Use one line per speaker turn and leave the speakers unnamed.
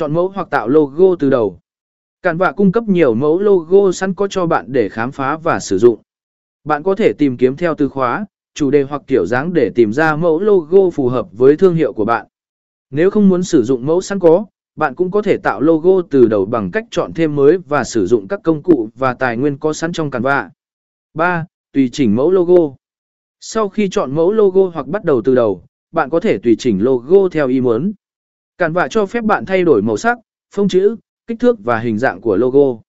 Chọn mẫu hoặc tạo logo từ đầu. Cản vạ cung cấp nhiều mẫu logo sẵn có cho bạn để khám phá và sử dụng. Bạn có thể tìm kiếm theo từ khóa, chủ đề hoặc kiểu dáng để tìm ra mẫu logo phù hợp với thương hiệu của bạn. Nếu không muốn sử dụng mẫu sẵn có, bạn cũng có thể tạo logo từ đầu bằng cách chọn thêm mới và sử dụng các công cụ và tài nguyên có sẵn trong Canva. 3. Tùy chỉnh mẫu logo. Sau khi chọn mẫu logo hoặc bắt đầu từ đầu, bạn có thể tùy chỉnh logo theo ý muốn. Canva cho phép bạn thay đổi màu sắc, phông chữ, kích thước và hình dạng của logo.